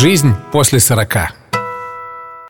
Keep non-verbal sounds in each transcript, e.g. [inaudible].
Жизнь после 40.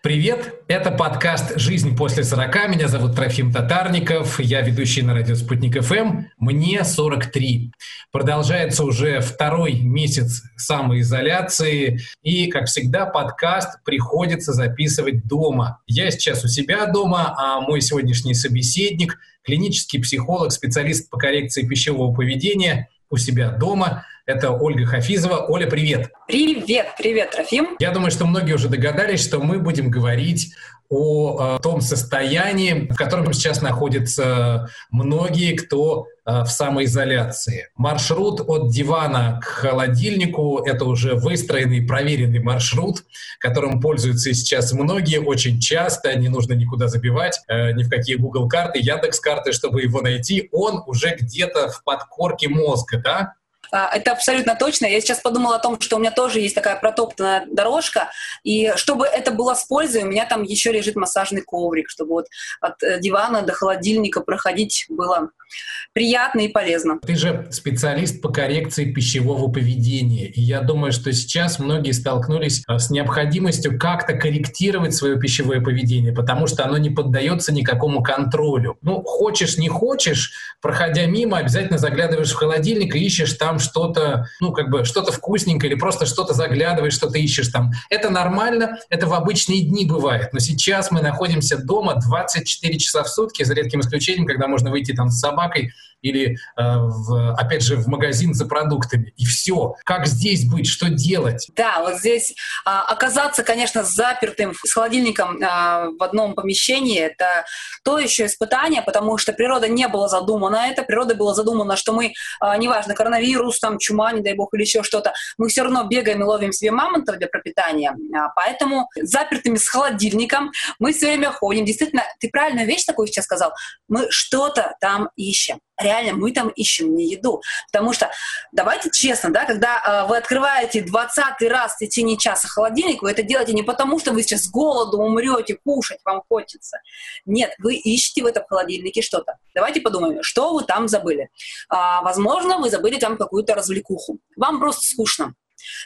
Привет, это подкаст «Жизнь после 40». Меня зовут Трофим Татарников, я ведущий на радио «Спутник ФМ». Мне 43. Продолжается уже второй месяц самоизоляции, и, как всегда, подкаст приходится записывать дома. Я сейчас у себя дома, а мой сегодняшний собеседник – клинический психолог, специалист по коррекции пищевого поведения у себя дома – это Ольга Хафизова. Оля, привет! Привет, привет, Трофим! Я думаю, что многие уже догадались, что мы будем говорить о, о том состоянии, в котором сейчас находятся многие, кто э, в самоизоляции. Маршрут от дивана к холодильнику — это уже выстроенный, проверенный маршрут, которым пользуются сейчас многие очень часто, не нужно никуда забивать, э, ни в какие Google карты, Яндекс карты, чтобы его найти. Он уже где-то в подкорке мозга, да? А, это абсолютно точно. Я сейчас подумала о том, что у меня тоже есть такая протоптанная дорожка, и чтобы это было с пользой, у меня там еще лежит массажный коврик, чтобы вот от э, дивана до холодильника проходить было приятно и полезно. Ты же специалист по коррекции пищевого поведения, и я думаю, что сейчас многие столкнулись э, с необходимостью как-то корректировать свое пищевое поведение, потому что оно не поддается никакому контролю. Ну, хочешь, не хочешь, проходя мимо, обязательно заглядываешь в холодильник и ищешь там что-то, ну, как бы что-то вкусненькое или просто что-то заглядываешь, что-то ищешь там. Это нормально, это в обычные дни бывает, но сейчас мы находимся дома 24 часа в сутки, за редким исключением, когда можно выйти там с собакой или, э, в, опять же, в магазин за продуктами. И все. Как здесь быть? Что делать? Да, вот здесь а, оказаться, конечно, запертым с холодильником а, в одном помещении — это то еще испытание, потому что природа не была задумана это. Природа была задумана, что мы, а, неважно, коронавирус, там, чума, не дай бог, или еще что-то, мы все равно бегаем и ловим себе мамонтов для пропитания. Поэтому запертыми с холодильником мы все время ходим. Действительно, ты правильную вещь такую сейчас сказал. Мы что-то там ищем реально мы там ищем не еду. Потому что, давайте честно, да, когда э, вы открываете 20 раз в течение часа холодильник, вы это делаете не потому, что вы сейчас с голоду умрете, кушать вам хочется. Нет, вы ищете в этом холодильнике что-то. Давайте подумаем, что вы там забыли. А, возможно, вы забыли там какую-то развлекуху. Вам просто скучно.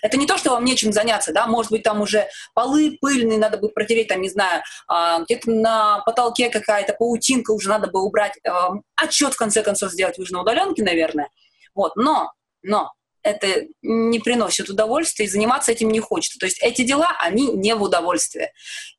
Это не то, что вам нечем заняться, да, может быть, там уже полы пыльные надо бы протереть, там, не знаю, а, где-то на потолке какая-то паутинка уже надо бы убрать, а, отчет, в конце концов, сделать, вы же на удаленке, наверное. Вот, но, но это не приносит удовольствия, и заниматься этим не хочется. То есть эти дела, они не в удовольствие.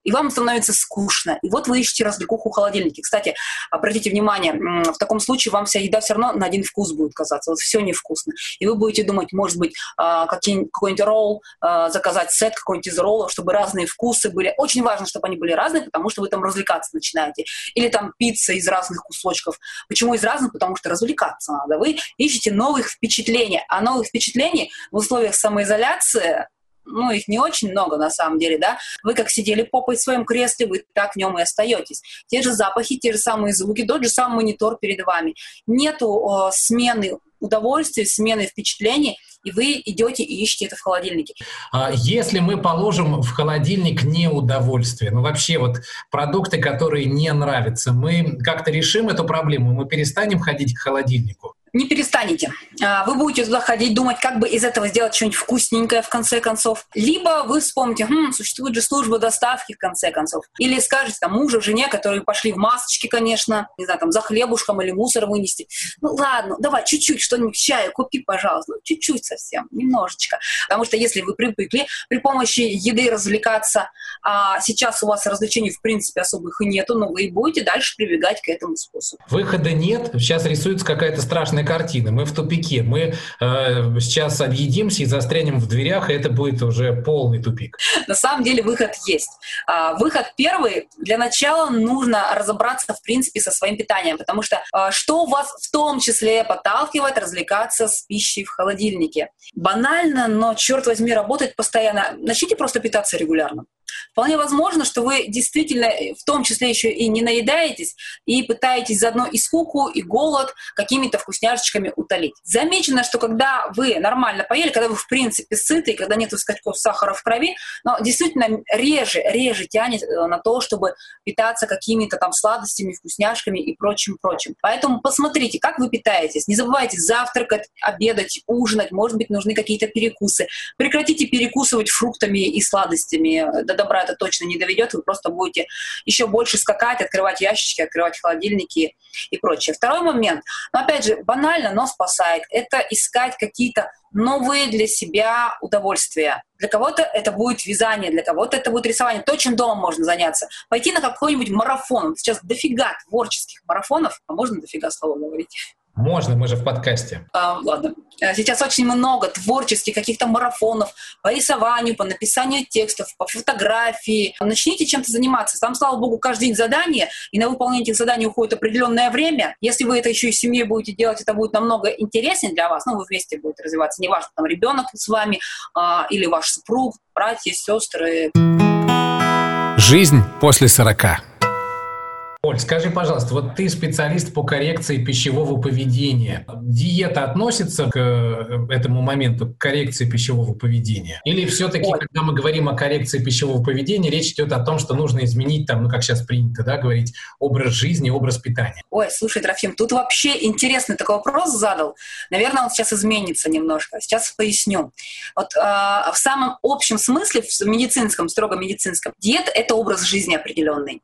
И вам становится скучно. И вот вы ищете развлекуху в холодильнике. Кстати, обратите внимание, в таком случае вам вся еда все равно на один вкус будет казаться. Вот все невкусно. И вы будете думать, может быть, а, какой-нибудь ролл, а, заказать сет какой-нибудь из роллов, чтобы разные вкусы были. Очень важно, чтобы они были разные, потому что вы там развлекаться начинаете. Или там пицца из разных кусочков. Почему из разных? Потому что развлекаться надо. Вы ищете новых впечатлений. А новых впечатлений в условиях самоизоляции ну, их не очень много на самом деле, да, вы как сидели попой в своем кресле, вы так в нем и остаетесь. Те же запахи, те же самые звуки, тот же самый монитор перед вами. Нету э, смены удовольствия, смены впечатлений, и вы идете и ищете это в холодильнике. А если мы положим в холодильник не удовольствие, ну вообще вот продукты, которые не нравятся, мы как-то решим эту проблему, мы перестанем ходить к холодильнику? Не перестанете. А, вы будете туда ходить, думать, как бы из этого сделать что-нибудь вкусненькое в конце концов. Либо вы вспомните, хм, существует же служба доставки в конце концов. Или скажете там мужу, жене, которые пошли в масочке, конечно, не знаю, там за хлебушком или мусор вынести. Ну ладно, давай чуть-чуть что-нибудь чаю купи, пожалуйста. Ну чуть-чуть совсем, немножечко. Потому что если вы привыкли при помощи еды развлекаться, а сейчас у вас развлечений в принципе особых и нету, но вы будете дальше прибегать к этому способу. Выхода нет. Сейчас рисуется какая-то страшная страшная картина. Мы в тупике. Мы э, сейчас объедимся и застрянем в дверях, и это будет уже полный тупик. На самом деле выход есть. А, выход первый. Для начала нужно разобраться, в принципе, со своим питанием, потому что а, что вас в том числе подталкивает развлекаться с пищей в холодильнике? Банально, но, черт возьми, работает постоянно. Начните просто питаться регулярно. Вполне возможно, что вы действительно э, в том числе еще и не наедаетесь и пытаетесь заодно и скуку, и голод какими-то вкусняшечками утолить. Замечено, что когда вы нормально поели, когда вы в принципе сыты, когда нет скачков сахара в крови, но действительно реже, реже тянет э, на то, чтобы питаться какими-то там сладостями, вкусняшками и прочим-прочим. Поэтому посмотрите, как вы питаетесь. Не забывайте завтракать, обедать, ужинать, может быть, нужны какие-то перекусы. Прекратите перекусывать фруктами и сладостями. До добра это точно не доведет, вы просто будете еще больше скакать, открывать ящички, открывать холодильники и прочее. Второй момент, но опять же, банально, но спасает, это искать какие-то новые для себя удовольствия. Для кого-то это будет вязание, для кого-то это будет рисование. То, чем дома можно заняться. Пойти на какой-нибудь марафон. Сейчас дофига творческих марафонов, а можно дофига слова говорить? Можно, мы же в подкасте. А, ладно. Э, сейчас очень много творческих каких-то марафонов по рисованию, по написанию текстов, по фотографии. Начните чем-то заниматься. Там, слава богу, каждый день задание, и на выполнение этих заданий уходит определенное время. Если вы это еще и с семьей будете делать, это будет намного интереснее для вас. Ну, вы вместе будете развиваться. Неважно, там ребенок с вами а, или ваш супруг, братья, сестры. Жизнь после сорока. Оль, скажи, пожалуйста, вот ты специалист по коррекции пищевого поведения. Диета относится к э, этому моменту, к коррекции пищевого поведения? Или все-таки, когда мы говорим о коррекции пищевого поведения, речь идет о том, что нужно изменить, там, ну, как сейчас принято, да, говорить, образ жизни, образ питания? Ой, слушай, Трофим, тут вообще интересный такой вопрос задал. Наверное, он сейчас изменится немножко. Сейчас поясню. Вот э, в самом общем смысле, в медицинском, строго медицинском, диета — это образ жизни определенный.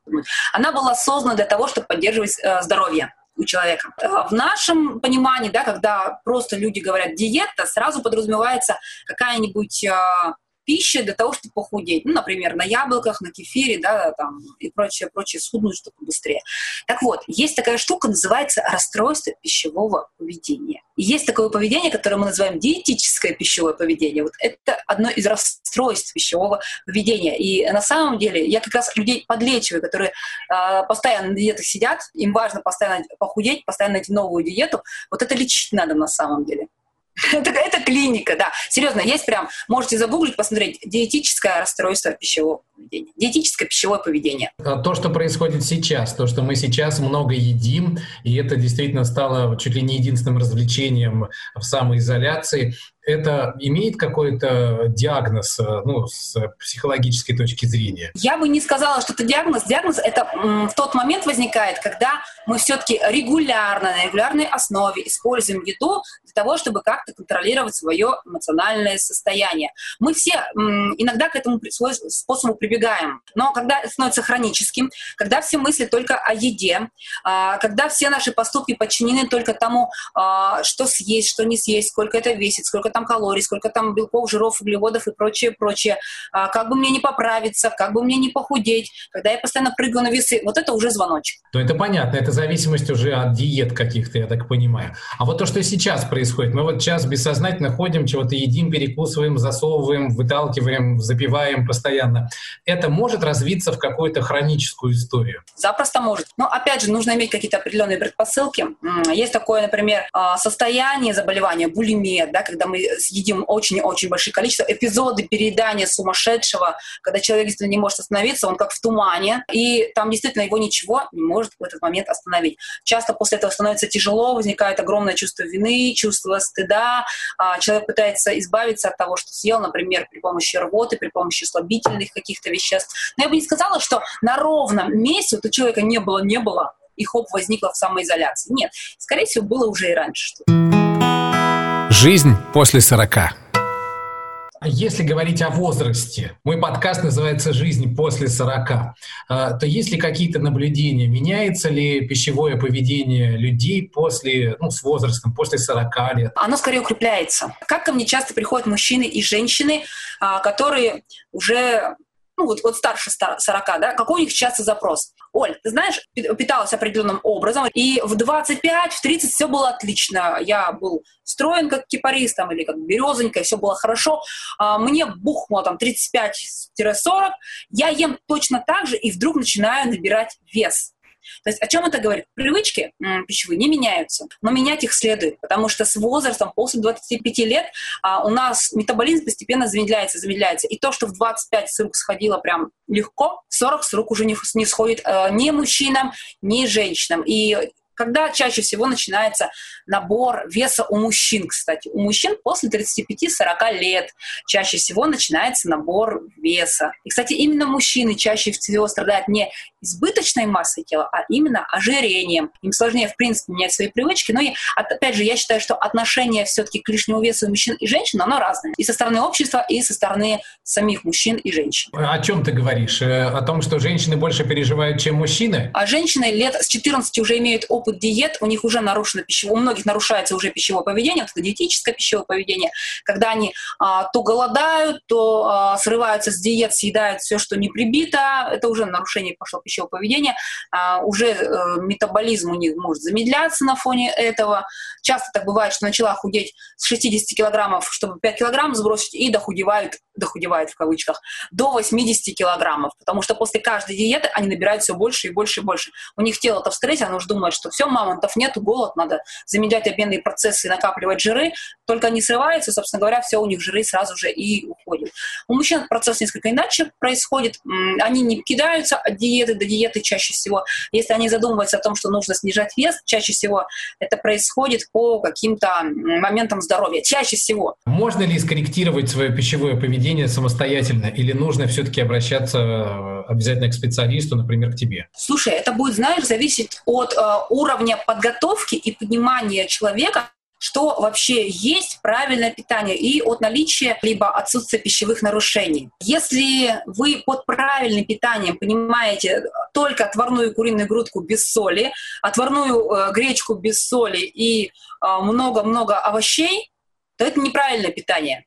Она была создана создано для того, чтобы поддерживать э, здоровье у человека. Э, в нашем понимании, да, когда просто люди говорят диета, сразу подразумевается какая-нибудь э, пищи для того, чтобы похудеть. Ну, например, на яблоках, на кефире, да, там, и прочее, прочее, схуднуть, чтобы быстрее. Так вот, есть такая штука, называется расстройство пищевого поведения. И есть такое поведение, которое мы называем диетическое пищевое поведение. Вот это одно из расстройств пищевого поведения. И на самом деле я как раз людей подлечиваю, которые э, постоянно на диетах сидят, им важно постоянно похудеть, постоянно найти новую диету. Вот это лечить надо на самом деле. [laughs] Это, это клиника, да. Серьезно, есть прям, можете загуглить, посмотреть, диетическое расстройство пищевого поведения. Диетическое пищевое поведение. А то, что происходит сейчас, то, что мы сейчас много едим, и это действительно стало чуть ли не единственным развлечением в самоизоляции, это имеет какой-то диагноз, э, ну, с психологической точки зрения? Я бы не сказала, что это диагноз. Диагноз это в тот момент возникает, когда мы все-таки регулярно, на регулярной основе используем еду для того, чтобы как-то контролировать свое эмоциональное состояние. Мы все иногда к этому способу прибегаем. Но когда становится хроническим, когда все мысли только о еде, а, когда все наши поступки подчинены только тому, а, что съесть, что не съесть, сколько это весит, сколько там калорий, сколько там белков, жиров, углеводов и прочее, прочее. А, как бы мне не поправиться, как бы мне не похудеть, когда я постоянно прыгаю на весы, вот это уже звоночек. То это понятно, это зависимость уже от диет каких-то, я так понимаю. А вот то, что сейчас происходит, мы вот сейчас бессознательно ходим, чего-то едим, перекусываем, засовываем, выталкиваем, запиваем постоянно. Это может развиться в какую-то хроническую историю? Запросто может. Но опять же, нужно иметь какие-то определенные предпосылки. Есть такое, например, а, состояние заболевания, булимия, да, когда мы съедим очень-очень большое количество, эпизоды переедания сумасшедшего, когда человек действительно не может остановиться, он как в тумане, и там действительно его ничего не может в этот момент остановить. Часто после этого становится тяжело, возникает огромное чувство вины, чувство стыда, а, человек пытается избавиться от того, что съел, например, при помощи рвоты, при помощи слабительных каких-то веществ. Но я бы не сказала, что на ровном месте вот у человека не было, не было, и хоп, возникла в самоизоляции. Нет, скорее всего, было уже и раньше что-то. Жизнь после 40. Если говорить о возрасте, мой подкаст называется «Жизнь после 40», а, то есть ли какие-то наблюдения? Меняется ли пищевое поведение людей после, ну, с возрастом, после 40 лет? Оно скорее укрепляется. Как ко мне часто приходят мужчины и женщины, а, которые уже ну вот, вот старше 40, да, какой у них часто запрос? Оль, ты знаешь, питалась определенным образом, и в 25, в 30 все было отлично. Я был строен как кипарис там, или как березонька, все было хорошо. А, мне бухнуло там 35-40, я ем точно так же, и вдруг начинаю набирать вес. То есть о чем это говорит? Привычки пищевые не меняются, но менять их следует, потому что с возрастом, после 25 лет, а, у нас метаболизм постепенно замедляется, замедляется. И то, что в 25 с рук сходило прям легко, 40 с рук уже не, не сходит э, ни мужчинам, ни женщинам. И когда чаще всего начинается набор веса у мужчин, кстати. У мужчин после 35-40 лет чаще всего начинается набор веса. И, кстати, именно мужчины чаще всего страдают не избыточной массой тела, а именно ожирением. Им сложнее, в принципе, менять свои привычки. Но, и, опять же, я считаю, что отношение все-таки к лишнему весу мужчин и женщин, оно разное. И со стороны общества, и со стороны самих мужчин и женщин. О чем ты говоришь? Э, о том, что женщины больше переживают, чем мужчины? А женщины лет с 14 уже имеют опыт опыт диет, у них уже нарушено пищевое, у многих нарушается уже пищевое поведение, вот это диетическое пищевое поведение, когда они а, то голодают, то а, срываются с диет, съедают все, что не прибито, это уже нарушение пошло пищевого поведения, а, уже а, метаболизм у них может замедляться на фоне этого. Часто так бывает, что начала худеть с 60 килограммов, чтобы 5 килограмм сбросить, и дохудевают, дохудевают в кавычках, до 80 килограммов, потому что после каждой диеты они набирают все больше и больше и больше. У них тело-то в стрессе, оно уже думает, что все, мамонтов нету, голод, надо замедлять обменные процессы, накапливать жиры, только они срываются, собственно говоря, все у них жиры сразу же и уходят. У мужчин процесс несколько иначе происходит, они не кидаются от диеты до диеты чаще всего. Если они задумываются о том, что нужно снижать вес, чаще всего это происходит по каким-то моментам здоровья, чаще всего. Можно ли скорректировать свое пищевое поведение самостоятельно или нужно все-таки обращаться э, обязательно к специалисту, например, к тебе? Слушай, это будет, знаешь, зависеть от э, уровня подготовки и понимания человека, что вообще есть правильное питание и от наличия либо отсутствия пищевых нарушений. Если вы под правильным питанием понимаете только отварную куриную грудку без соли, отварную э, гречку без соли и э, много-много овощей, то это неправильное питание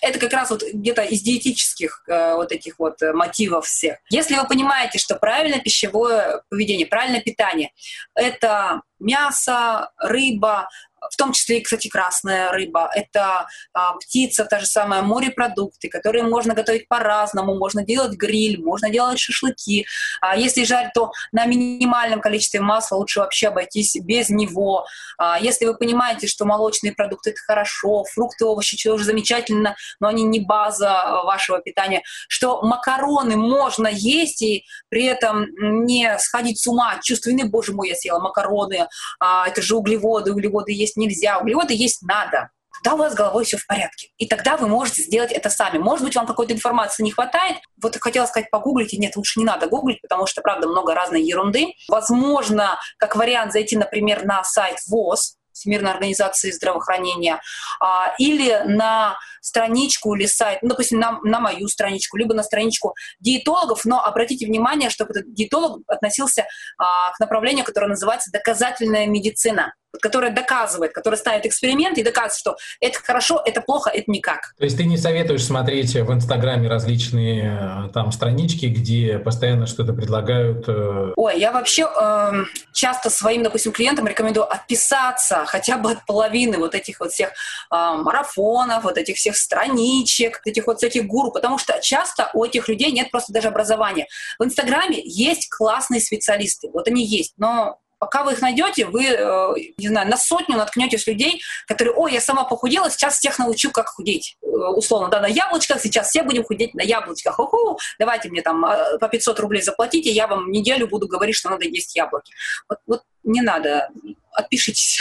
это как раз вот где-то из диетических э, вот этих вот э, мотивов всех. Если вы понимаете, что правильное пищевое поведение, правильное питание — это мясо, рыба, в том числе, кстати, красная рыба, это а, птица, та же самая морепродукты, которые можно готовить по-разному, можно делать гриль, можно делать шашлыки. А если жарить, то на минимальном количестве масла лучше вообще обойтись без него. А, если вы понимаете, что молочные продукты это хорошо, фрукты, овощи тоже замечательно, но они не база вашего питания, что макароны можно есть и при этом не сходить с ума от боже мой, я съела макароны, а, это же углеводы, углеводы есть нельзя, углеводы есть надо тогда у вас с головой все в порядке. И тогда вы можете сделать это сами. Может быть, вам какой-то информации не хватает. Вот хотела сказать, погуглите. Нет, лучше не надо гуглить, потому что, правда, много разной ерунды. Возможно, как вариант зайти, например, на сайт ВОЗ, Всемирной организации здравоохранения, а, или на страничку или сайт, ну, допустим, на, на мою страничку, либо на страничку диетологов, но обратите внимание, чтобы этот диетолог относился а, к направлению, которое называется доказательная медицина которая доказывает, которая ставит эксперимент и доказывает, что это хорошо, это плохо, это никак. То есть ты не советуешь смотреть в Инстаграме различные э, там странички, где постоянно что-то предлагают? Э... Ой, я вообще э, часто своим, допустим, клиентам рекомендую отписаться хотя бы от половины вот этих вот всех э, марафонов, вот этих всех страничек, этих вот всяких гуру, потому что часто у этих людей нет просто даже образования. В Инстаграме есть классные специалисты, вот они есть, но пока вы их найдете, вы, э, не знаю, на сотню наткнетесь людей, которые, ой, я сама похудела, сейчас всех научу, как худеть. Э, условно, да, на яблочках, сейчас все будем худеть на яблочках. Уху, давайте мне там э, по 500 рублей заплатите, я вам неделю буду говорить, что надо есть яблоки. Вот, вот не надо, отпишитесь.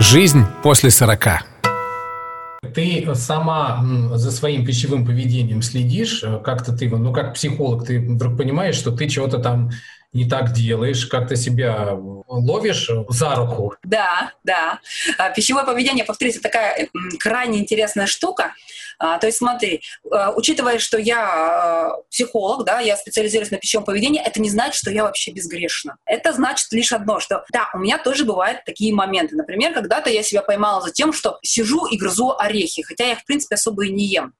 Жизнь после 40. Ты сама за своим пищевым поведением следишь, как-то ты, ну как психолог, ты вдруг понимаешь, что ты чего-то там не так делаешь, как ты себя ловишь за руку. Да, да. А, пищевое поведение, повторюсь, такая крайне интересная штука. А, то есть смотри, а, учитывая, что я психолог, да, я специализируюсь на пищевом поведении, это не значит, что я вообще безгрешна. Это значит лишь одно, что да, у меня тоже бывают такие моменты. Например, когда-то я себя поймала за тем, что сижу и грызу орехи, хотя я их, в принципе, особо и не ем.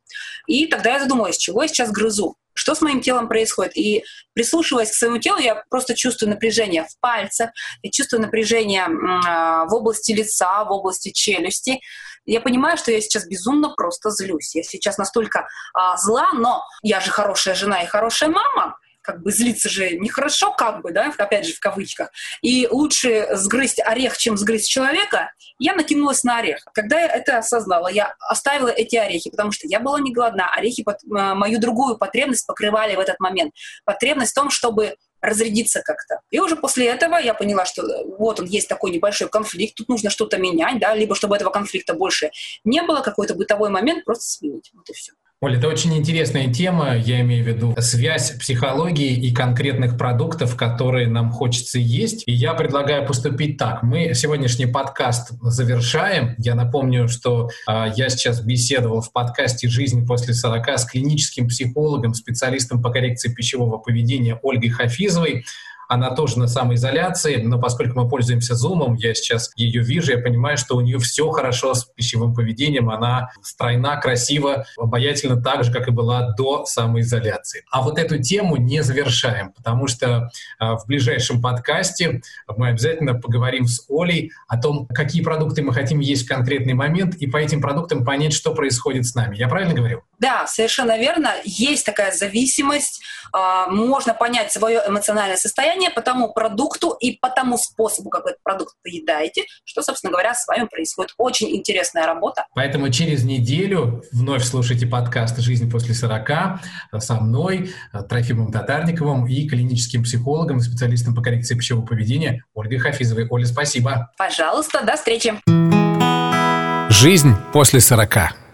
И тогда я задумалась, чего я сейчас грызу что с моим телом происходит. И прислушиваясь к своему телу, я просто чувствую напряжение в пальцах, я чувствую напряжение а, в области лица, в области челюсти. Я понимаю, что я сейчас безумно просто злюсь. Я сейчас настолько а, зла, но я же хорошая жена и хорошая мама, как бы злиться же нехорошо, как бы, да, опять же, в кавычках. И лучше сгрызть орех, чем сгрызть человека. Я накинулась на орех. Когда я это осознала, я оставила эти орехи, потому что я была не голодна. Орехи под, мою другую потребность покрывали в этот момент. Потребность в том, чтобы разрядиться как-то. И уже после этого я поняла, что вот он есть такой небольшой конфликт, тут нужно что-то менять, да, либо чтобы этого конфликта больше не было, какой-то бытовой момент просто сменить. Вот и все. Оля, это очень интересная тема, я имею в виду связь психологии и конкретных продуктов, которые нам хочется есть. И я предлагаю поступить так. Мы сегодняшний подкаст завершаем. Я напомню, что э, я сейчас беседовал в подкасте «Жизнь после 40» с клиническим психологом, специалистом по коррекции пищевого поведения Ольгой Хафизовой она тоже на самоизоляции, но поскольку мы пользуемся Zoom, я сейчас ее вижу, я понимаю, что у нее все хорошо с пищевым поведением, она стройна, красива, обаятельна так же, как и была до самоизоляции. А вот эту тему не завершаем, потому что а, в ближайшем подкасте мы обязательно поговорим с Олей о том, какие продукты мы хотим есть в конкретный момент, и по этим продуктам понять, что происходит с нами. Я правильно говорю? Да, совершенно верно. Есть такая зависимость. А, можно понять свое эмоциональное состояние по тому продукту и по тому способу, как вы этот продукт поедаете, что, собственно говоря, с вами происходит. Очень интересная работа. Поэтому через неделю вновь слушайте подкаст «Жизнь после 40» со мной, Трофимом Татарниковым и клиническим психологом, специалистом по коррекции пищевого поведения Ольгой Хафизовой. Оля, спасибо. Пожалуйста, до встречи. Жизнь после 40.